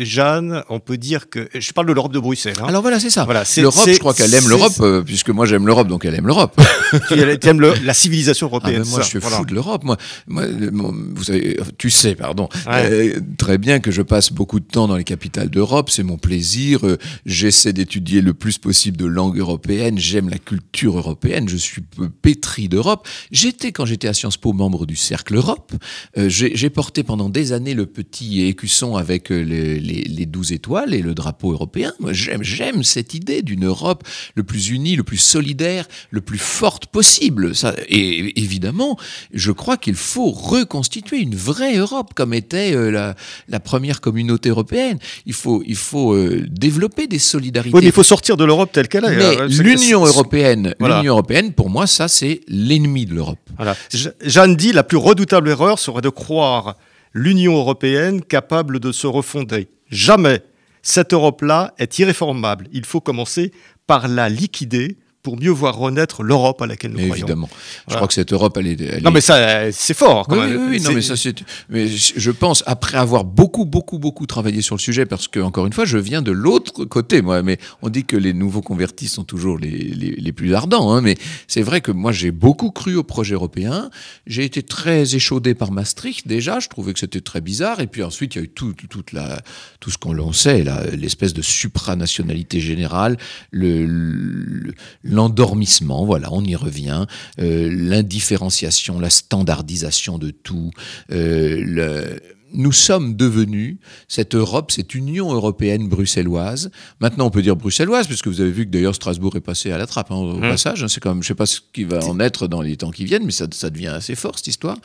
Jeanne, on peut dire que. Je parle de l'Europe de Bruxelles. hein. Alors voilà, c'est ça. Voilà, L'Europe, je crois qu'elle aime l'Europe, euh, puisque moi j'aime l'Europe, donc elle aime l'Europe. tu aimes le- la civilisation Ah, européenne. moi, ça, je suis voilà. fou de l'Europe. Moi, mon- vous savez, tu sais, pardon, Ouais. euh, très bien que je passe beaucoup de temps dans les capitales d'Europe. C'est mon plaisir. Euh, J'essaie d'étudier le plus possible de langues européennes. J'aime la culture européenne. Je suis pétri d'Europe. J'étais, quand j'étais à Sciences Po, membre du Cercle Europe. Euh, J'ai porté pendant des années le petit écusson avec euh, les, les, les 12 étoiles et le drapeau européen. Moi, j'aime, cette idée d'une Europe le plus unie, le plus solidaire, le plus forte possible. Ça, et évidemment, je crois qu'il faut reconstituer une vraie Europe comme était euh, la, la première communauté européenne. Il faut, il faut euh, développer des solidarités. Oui, mais il faut sortir de l'Europe telle qu'elle est. Mais c'est- l'Union européenne, Voilà. l'Union européenne, pour moi, ça c'est l'ennemi de l'Europe. Voilà. Je- Jeanne dit la plus redoutable erreur serait de croire l'Union européenne capable de se refonder. Jamais. Cette Europe-là est irréformable. Il faut commencer par la liquider pour mieux voir renaître l'Europe à laquelle nous Mais croyons. évidemment, je quand que cette Europe, elle est, elle Non, est- mais ça, euh, c'est fort quand Oui, même. oui, oui, non, mais ça, c'est. Mais je pense, après avoir beaucoup, beaucoup, beaucoup travaillé sur le sujet, parce que, encore une fois, je viens de l'autre côté, moi, mais on dit que les nouveaux convertis sont toujours les, les, les plus ardents, hein, mais c'est vrai que moi, j'ai beaucoup cru au projet européen. J'ai été très échaudé par Maastricht, déjà. Je trouvais que c'était très bizarre. Et puis ensuite, il y a eu tout, tout- toute la, tout ce qu'on l'on sait, là, l'espèce de supranationalité générale, le- le- l'endormissement, voilà, on y revient, euh, l'indifférenciation, la standardisation de tout, euh, le- nous sommes devenus cette Europe, cette Union européenne bruxelloise. Maintenant, on peut dire bruxelloise, puisque vous avez vu que d'ailleurs Strasbourg est passé à la trappe hein, au Mmh. passage. hein. c'est comme, je sais pas ce qui va en être dans les temps qui viennent, mais ça, ça devient assez fort cette histoire.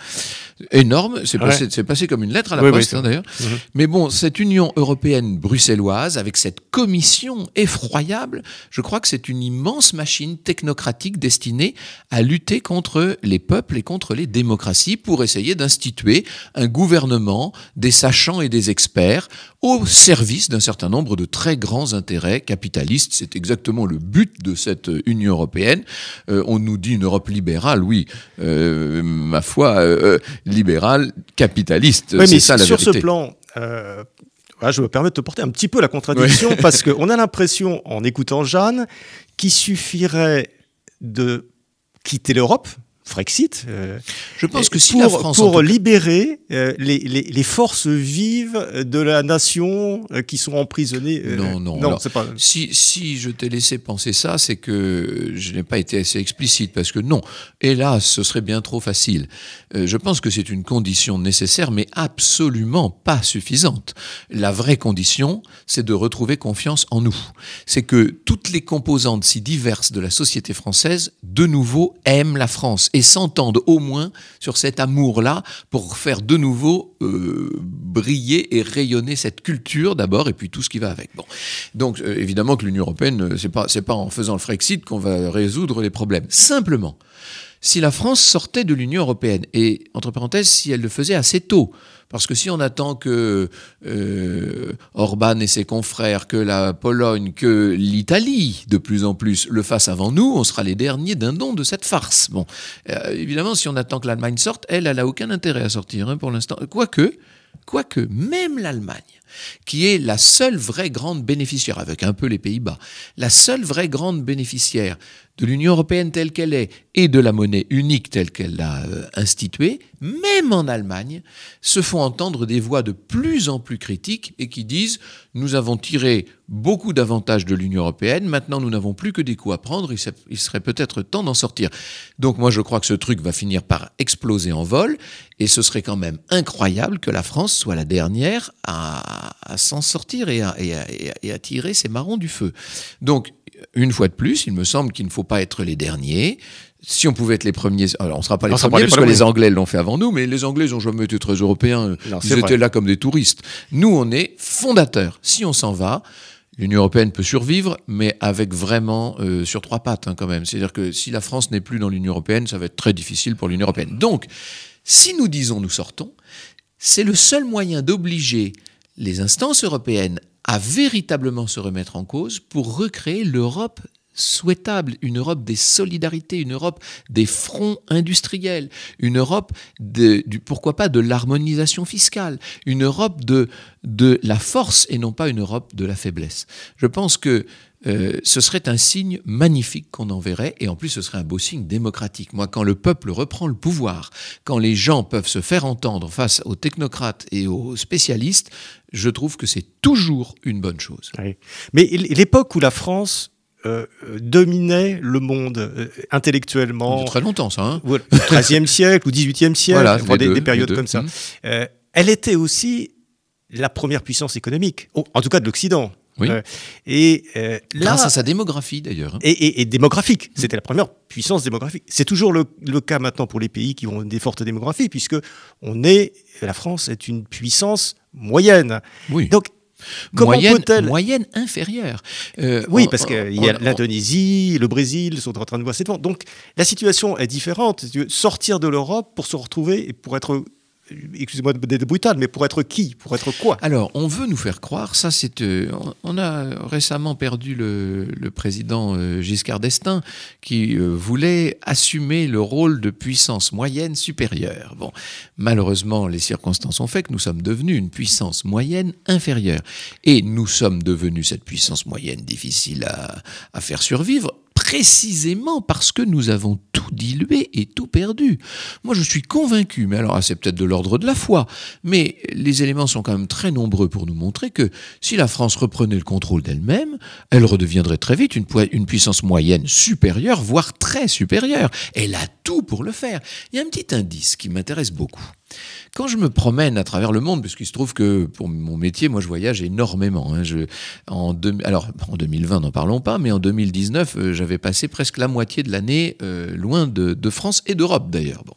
Énorme. C'est Ouais. passé, c'est passé comme une lettre à la Oui, poste hein, d'ailleurs. Mhm. Mais bon, cette Union européenne bruxelloise, avec cette commission effroyable, je crois que c'est une immense machine technocratique destinée à lutter contre les peuples et contre les démocraties pour essayer d'instituer un gouvernement des sachants et des experts au service d'un certain nombre de très grands intérêts capitalistes. C'est exactement le but de cette Union européenne. Euh, on nous dit une Europe libérale, oui, euh, ma foi, euh, euh, libérale, capitaliste. Oui, c'est mais ça la sur vérité. ce plan, euh, voilà, je me permets de te porter un petit peu la contradiction parce qu'on a l'impression, en écoutant Jeanne, qu'il suffirait de quitter l'Europe, Frexit, euh, Je pense que si pour, la France pour libérer euh, les, les- les forces vives de la nation euh, qui sont emprisonnées. euh, Non, non, non, alors, pas. Si, si je t'ai laissé penser ça, c'est que je n'ai pas été assez explicite, parce que non, hélas, ce serait bien trop facile. Euh, je pense que c'est une condition nécessaire, mais absolument pas suffisante. La vraie condition, c'est de retrouver confiance en nous. C'est que toutes les composantes si diverses de la société française, de nouveau, aiment la France et s'entendent au moins sur cet amour-là pour faire de nouveau euh, briller et rayonner cette culture d'abord et puis tout ce qui va avec. Bon, donc euh, évidemment que l'Union européenne, euh, c'est pas c'est pas en faisant le Frexit qu'on va résoudre les problèmes. Simplement, si la France sortait de l'Union européenne et entre parenthèses, si elle le faisait assez tôt. Parce que si on attend que euh, Orban et ses confrères, que la Pologne, que l'Italie, de plus en plus, le fassent avant nous, on sera les derniers dindons de cette farce. Bon, euh, évidemment, si on attend que l'Allemagne sorte, elle, elle a aucun intérêt à sortir hein, pour l'instant. Quoique, quoique, même l'Allemagne, qui est la seule vraie grande bénéficiaire, avec un peu les Pays-Bas, la seule vraie grande bénéficiaire de l'Union européenne telle qu'elle est et de la monnaie unique telle qu'elle l'a euh, instituée, même en Allemagne, se font entendre des voix de plus en plus critiques et qui disent nous avons tiré beaucoup d'avantages de l'Union européenne, maintenant nous n'avons plus que des coups à prendre, il se- il serait peut-être temps d'en sortir. Donc moi je crois que ce truc va finir par exploser en vol et ce serait quand même incroyable que la France soit la dernière à, à s'en sortir et à, et à- et à- et à tirer ses marrons du feu. Donc une fois de plus, il me semble qu'il ne faut pas être les derniers. Si on pouvait être les premiers, alors on ne sera pas les On sera pas premiers les parce que les Anglais l'ont fait avant nous, mais les Anglais n'ont jamais été très européens. Non, Ils étaient vrai. là comme des touristes. Nous, on est fondateurs. Si on s'en va, l'Union européenne peut survivre, mais avec vraiment euh, sur trois pattes hein, quand même. C'est-à-dire que si la France n'est plus dans l'Union européenne, ça va être très difficile pour l'Union européenne. Donc, si nous disons nous sortons, c'est le seul moyen d'obliger les instances européennes à véritablement se remettre en cause pour recréer l'Europe souhaitable, une Europe des solidarités, une Europe des fronts industriels, une Europe, du, pourquoi pas, de l'harmonisation fiscale, une Europe de, de la force et non pas une Europe de la faiblesse. Je pense que euh, ce serait un signe magnifique qu'on enverrait, et en plus ce serait un beau signe démocratique. Moi, quand le peuple reprend le pouvoir, quand les gens peuvent se faire entendre face aux technocrates et aux spécialistes, je trouve que c'est toujours une bonne chose. Oui. Mais l'époque où la France euh, dominait le monde euh, intellectuellement. De très longtemps, ça. Hein au XIIIe siècle ou XVIIIe siècle, voilà, des, deux, des, périodes comme ça. Mmh. Euh, elle était aussi la première puissance économique, en tout cas de l'Occident. Oui. Euh, et euh, là, Grâce à sa démographie d'ailleurs. Et, et, et, démographique, c'était la première puissance démographique. C'est toujours le, le, cas maintenant pour les pays qui ont des fortes démographies, puisque on est, la France est une puissance moyenne. Oui. Donc Comment moyenne, moyenne inférieure. Euh, oui, parce qu'il y a l'Indonésie, le Brésil sont en train de voir cette vente. Donc la situation est différente. Sortir de l'Europe pour se retrouver et pour être excusez-moi d'être brutal, mais pour être qui? Pour être quoi? Alors, on veut nous faire croire, ça c'est... Euh, on a récemment perdu le, le président euh, Giscard d'Estaing qui euh, voulait assumer le rôle de puissance moyenne supérieure. Bon, malheureusement, les circonstances ont fait que nous sommes devenus une puissance moyenne inférieure. Et nous sommes devenus cette puissance moyenne difficile à, à faire survivre précisément parce que nous avons tout dilué et tout perdu. Moi, je suis convaincu, mais alors c'est peut-être de l'ordre de la foi, mais les éléments sont quand même très nombreux pour nous montrer que si la France reprenait le contrôle d'elle-même, elle redeviendrait très vite une, une, puissance moyenne supérieure, voire très supérieure. Elle a tout pour le faire. Il y a un petit indice qui m'intéresse beaucoup. Quand je me promène à travers le monde, puisqu'il se trouve que pour mon métier, moi je voyage énormément. Hein, en alors en 2020, n'en parlons pas, mais en 2019, euh, j'avais passé presque la moitié de l'année euh, loin de, de, France et d'Europe d'ailleurs. Bon.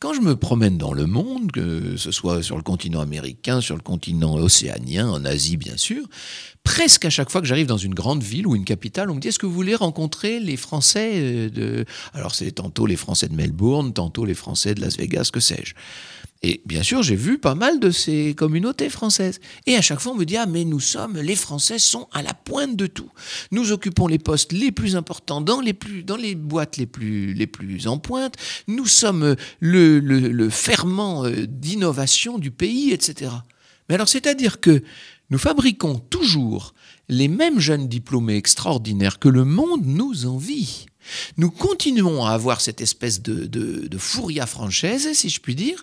Quand je me promène dans le monde, que ce soit sur le continent américain, sur le continent océanien, en Asie bien sûr, presque à chaque fois que j'arrive dans une grande ville ou une capitale, on me dit est-ce que vous voulez rencontrer les Français euh, de... Alors c'est tantôt les Français de Melbourne, tantôt les Français de Las Vegas, que sais-je. Et bien sûr, j'ai vu pas mal de ces communautés françaises. Et à chaque fois, on me dit Ah, mais nous sommes, les Français sont à la pointe de tout. Nous occupons les postes les plus importants dans les, plus, dans les boîtes les plus, les plus en pointe. Nous sommes le, le, ferment euh, d'innovation du pays, etc. Mais alors, c'est-à-dire que nous fabriquons toujours les mêmes jeunes diplômés extraordinaires que le monde nous envie. Nous continuons à avoir cette espèce de, de, française, si je puis dire,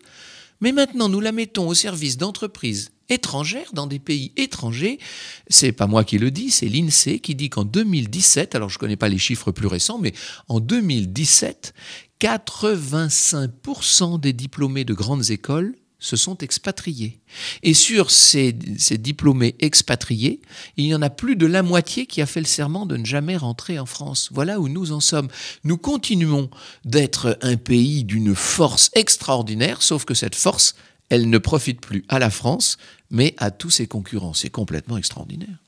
mais maintenant nous la mettons au service d'entreprises étrangères dans des pays étrangers. C'est pas moi qui le dis, c'est l'INSEE qui dit qu'en 2017, alors je connais pas les chiffres plus récents, mais en 2017, 85% des diplômés de grandes écoles se sont expatriés. Et sur ces, ces, diplômés expatriés, il y en a plus de la moitié qui a fait le serment de ne jamais rentrer en France. Voilà où nous en sommes. Nous continuons d'être un pays d'une force extraordinaire, sauf que cette force, elle ne profite plus à la France, mais à tous ses concurrents. C'est complètement extraordinaire.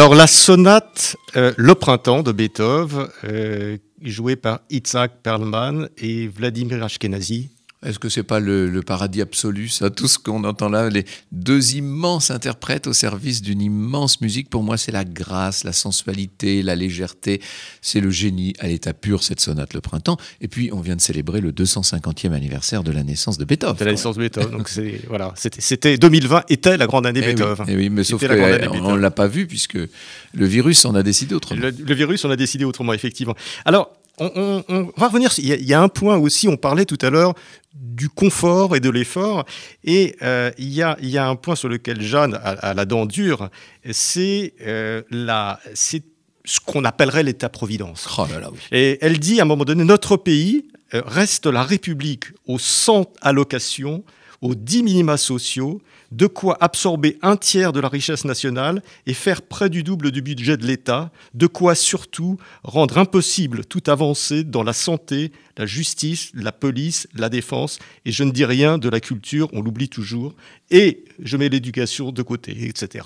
Alors la sonate euh, Le printemps de Beethoven, euh, jouée par Itzhak Perlman et Vladimir Ashkenazi, est-ce que c'est pas le, paradis absolu, ça, tout ce qu'on entend là, les deux immenses interprètes au service d'une immense musique. Pour moi, c'est la grâce, la sensualité, la légèreté. C'est le génie à l'état pur, cette sonate Le Printemps. Et puis, on vient de célébrer le 250e anniversaire de la naissance de Beethoven. De la naissance de Beethoven. Donc, voilà, c'était 2020 était la grande année eh Beethoven. Oui, eh oui, mais sauf qu'on ne l'a pas vu puisque le virus en a décidé autrement. Le, le virus en a décidé autrement, effectivement. Alors, on, va revenir. Il y, a, un point aussi, on parlait tout à l'heure du confort et de l'effort. Et euh, il, y a, un point sur lequel Jeanne a, la dent dure, c'est euh, ce qu'on appellerait l'État-providence. Oh et elle dit à un moment donné, notre pays euh, reste la République au sans allocation, aux dix minima sociaux, de quoi absorber un tiers de la richesse nationale et faire près du double du budget de l'État, de quoi surtout rendre impossible toute avancée dans la santé, la justice, la police, la défense, et je ne dis rien de la culture, on l'oublie toujours, et je mets l'éducation de côté, etc.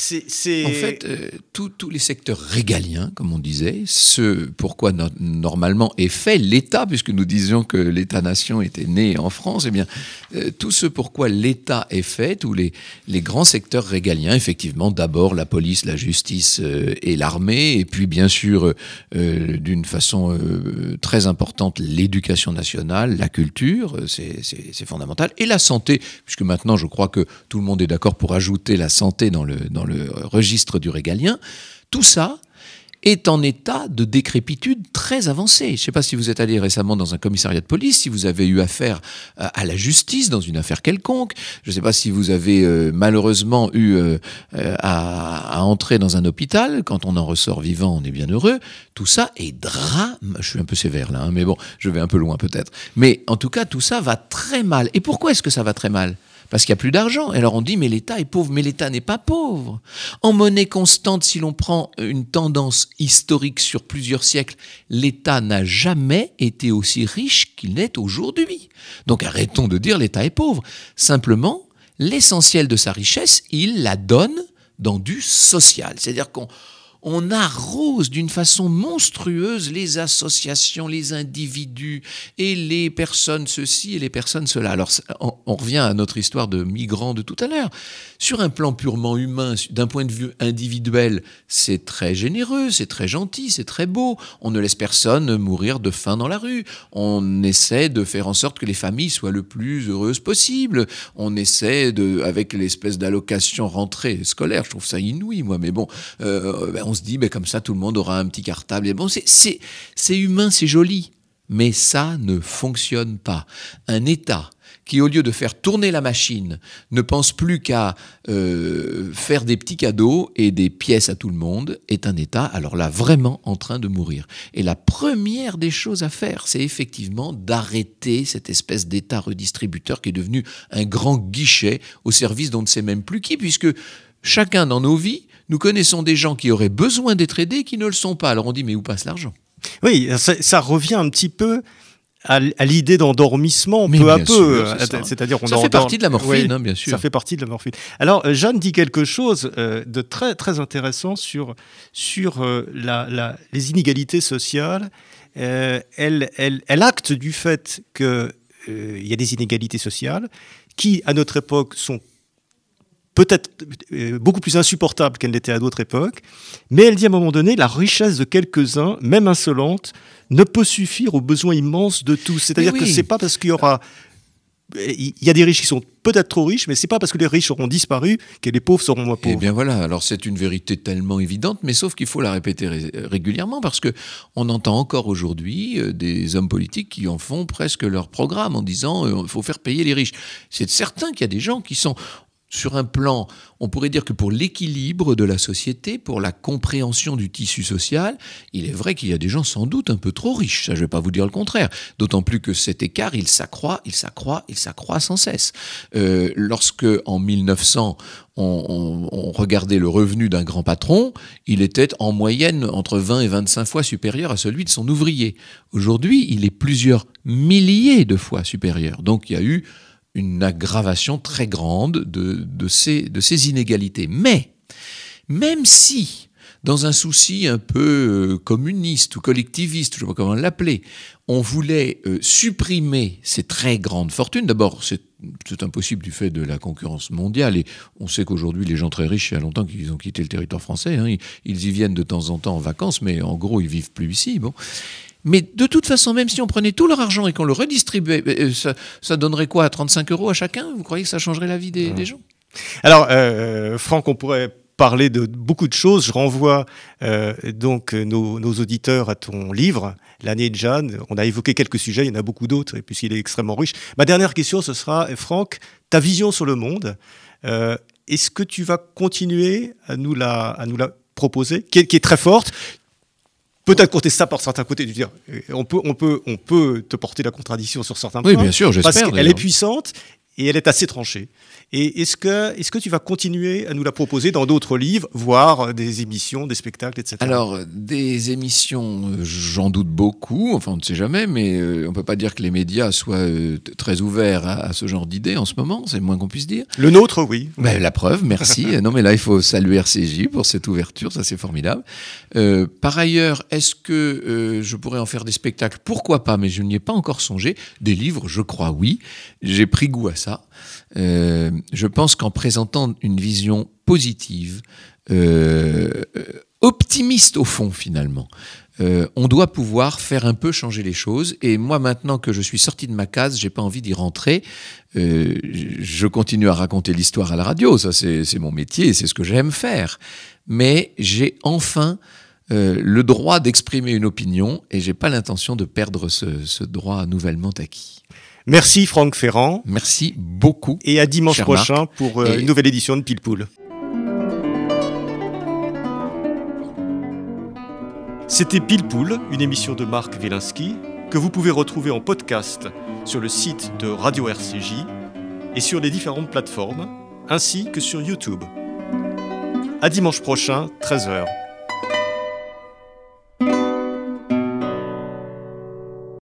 C'est, En fait, euh, tous les secteurs régaliens, comme on disait, ce pourquoi normalement est fait l'État, puisque nous disions que l'État-nation était né en France, eh bien, euh, tout ce pourquoi l'État est fait, tous les, les grands secteurs régaliens, effectivement, d'abord la police, la justice euh, et l'armée, et puis bien sûr, d'une façon très importante, l'éducation nationale, la culture, c'est, c'est fondamental, et la santé, puisque maintenant, je crois que tout le monde est d'accord pour ajouter la santé dans le dans le registre du régalien, tout ça est en état de décrépitude très avancé. Je ne sais pas si vous êtes allé récemment dans un commissariat de police, si vous avez eu affaire euh, à la justice dans une affaire quelconque. Je ne sais pas si vous avez euh, malheureusement eu euh, à, entrer dans un hôpital. Quand on en ressort vivant, on est bien heureux. Tout ça est drame. Je suis un peu sévère là, hein, mais bon, je vais un peu loin peut-être. Mais en tout cas, tout ça va très mal. Et pourquoi est-ce que ça va très mal? Parce qu'il n'y a plus d'argent. Alors on dit, mais l'État est pauvre, mais l'État n'est pas pauvre. En monnaie constante, si l'on prend une tendance historique sur plusieurs siècles, l'État n'a jamais été aussi riche qu'il n'est aujourd'hui. Donc arrêtons de dire l'État est pauvre. Simplement, l'essentiel de sa richesse, il la donne dans du social. C'est-à-dire qu'on on arrose d'une façon monstrueuse les associations, les individus et les personnes ceci et les personnes cela. Alors on, revient à notre histoire de migrants de tout à l'heure. Sur un plan purement humain, d'un point de vue individuel, c'est très généreux, c'est très gentil, c'est très beau. On ne laisse personne mourir de faim dans la rue. On essaie de faire en sorte que les familles soient le plus heureuses possible. On essaie de, avec l'espèce d'allocation rentrée scolaire, je trouve ça inouï moi, mais bon, euh, ben, on se dit, ben, comme ça, tout le monde aura un petit cartable. Et bon, c'est humain, c'est joli. Mais ça ne fonctionne pas. Un État qui, au lieu de faire tourner la machine, ne pense plus qu'à euh, faire des petits cadeaux et des pièces à tout le monde, est un État, alors là, vraiment en train de mourir. Et la première des choses à faire, c'est effectivement d'arrêter cette espèce d'État redistributeur qui est devenu un grand guichet au service d'on ne sait même plus qui, puisque chacun dans nos vies, nous connaissons des gens qui auraient besoin d'être aidés qui ne le sont pas. Alors on dit, mais où passe l'argent? Oui, ça, revient un petit peu à, l'idée d'endormissement peu à peu. C'est-à-dire ça fait partie de la morphine, hein, bien sûr. Ça fait partie de la morphine. Alors euh, Jeanne dit quelque chose euh, de très très intéressant sur sur euh, la, les inégalités sociales. elle, elle, elle acte du fait qu'il y a des inégalités sociales qui, à notre époque, sont peut-être euh, beaucoup plus insupportable qu'elle n'était à d'autres époques, mais elle dit à un moment donné, la richesse de quelques-uns, même insolente, ne peut suffire aux besoins immenses de tous. C'est-à-dire que c'est pas parce qu'il y aura il y a des riches qui sont peut-être trop riches, mais c'est pas parce que les riches auront disparu que les pauvres seront moins pauvres. Eh bien voilà, alors c'est une vérité tellement évidente, mais sauf qu'il faut la répéter régulièrement parce que on entend encore aujourd'hui euh, des hommes politiques qui en font presque leur programme en disant euh, il faut faire payer les riches. C'est certain qu'il y a des gens qui sont sur un plan, on pourrait dire que pour l'équilibre de la société, pour la compréhension du tissu social, il est vrai qu'il y a des gens sans doute un peu trop riches. Ça, je ne vais pas vous dire le contraire. D'autant plus que cet écart, il s'accroît, il s'accroît, il s'accroît sans cesse. Euh, lorsque, en 1900, on, on, regardait le revenu d'un grand patron, il était en moyenne entre 20 et 25 fois supérieur à celui de son ouvrier. Aujourd'hui, il est plusieurs milliers de fois supérieur. Donc, il y a eu une aggravation très grande de, ces, de ces inégalités. Mais, Même si, dans un souci un peu euh, communiste ou collectiviste, je ne sais pas comment l'appeler, on voulait euh, supprimer ces très grandes fortunes. D'abord, c'est impossible du fait de la concurrence mondiale. Et on sait qu'aujourd'hui, les gens très riches, il y a longtemps qu'ils ont quitté le territoire français. Hein. Ils, y viennent de temps en temps en vacances, mais en gros, ils vivent plus ici. Bon. Mais de toute façon, même si on prenait tout leur argent et qu'on le redistribuait, euh, ça, ça, donnerait quoi 35 euros à chacun? Vous croyez que ça changerait la vie des, des gens? Alors, euh, Franck, on pourrait parler de beaucoup de choses. Je renvoie euh, donc nos, nos, auditeurs à ton livre, L'année de Jeanne. On a évoqué quelques sujets, il y en a beaucoup d'autres, puisqu'il est extrêmement riche. Ma dernière question, ce sera, Franck, ta vision sur le monde. Euh, Est-ce que tu vas continuer à nous la, à nous la proposer, qui est, qui est très forte? Peut-être contester ça par certains côtés, dire, on peut, on peut, on peut te porter la contradiction sur certains oui, points. bien sûr, j'espère. Parce qu'elle est puissante et elle est assez tranchée. Et est-ce que, est-ce que tu vas continuer à nous la proposer dans d'autres livres, voire des émissions, des spectacles, etc. Alors, des émissions, j'en doute beaucoup, enfin on ne sait jamais, mais euh, on ne peut pas dire que les médias soient euh, très ouverts à, à, ce genre d'idées en ce moment, c'est le moins qu'on puisse dire. Le nôtre, oui. Ben, la preuve, merci. non mais là, il faut saluer RCJ pour cette ouverture, ça c'est formidable. Euh, par ailleurs, est-ce que euh, je pourrais en faire des spectacles? Pourquoi pas, mais je n'y ai pas encore songé. Des livres, je crois oui. J'ai pris goût à Euh, je pense qu'en présentant une vision positive, euh, optimiste au fond finalement, euh, on doit pouvoir faire un peu changer les choses. Et moi, maintenant que je suis sorti de ma case, j'ai pas envie d'y rentrer. Je continue à raconter l'histoire à la radio, ça c'est mon métier, c'est ce que j'aime faire. Mais j'ai enfin le droit d'exprimer une opinion et j'ai pas l'intention de perdre ce droit nouvellement acquis. Merci Franck Ferrand. Merci beaucoup. Et à dimanche prochain Marc. pour euh, Et... une nouvelle édition de Pile Poule. C'était Pile Poule, une émission de Marc Wielinski que vous pouvez retrouver en podcast sur le site de Radio RCJ et sur les différentes plateformes, ainsi que sur YouTube. À dimanche prochain, 13h.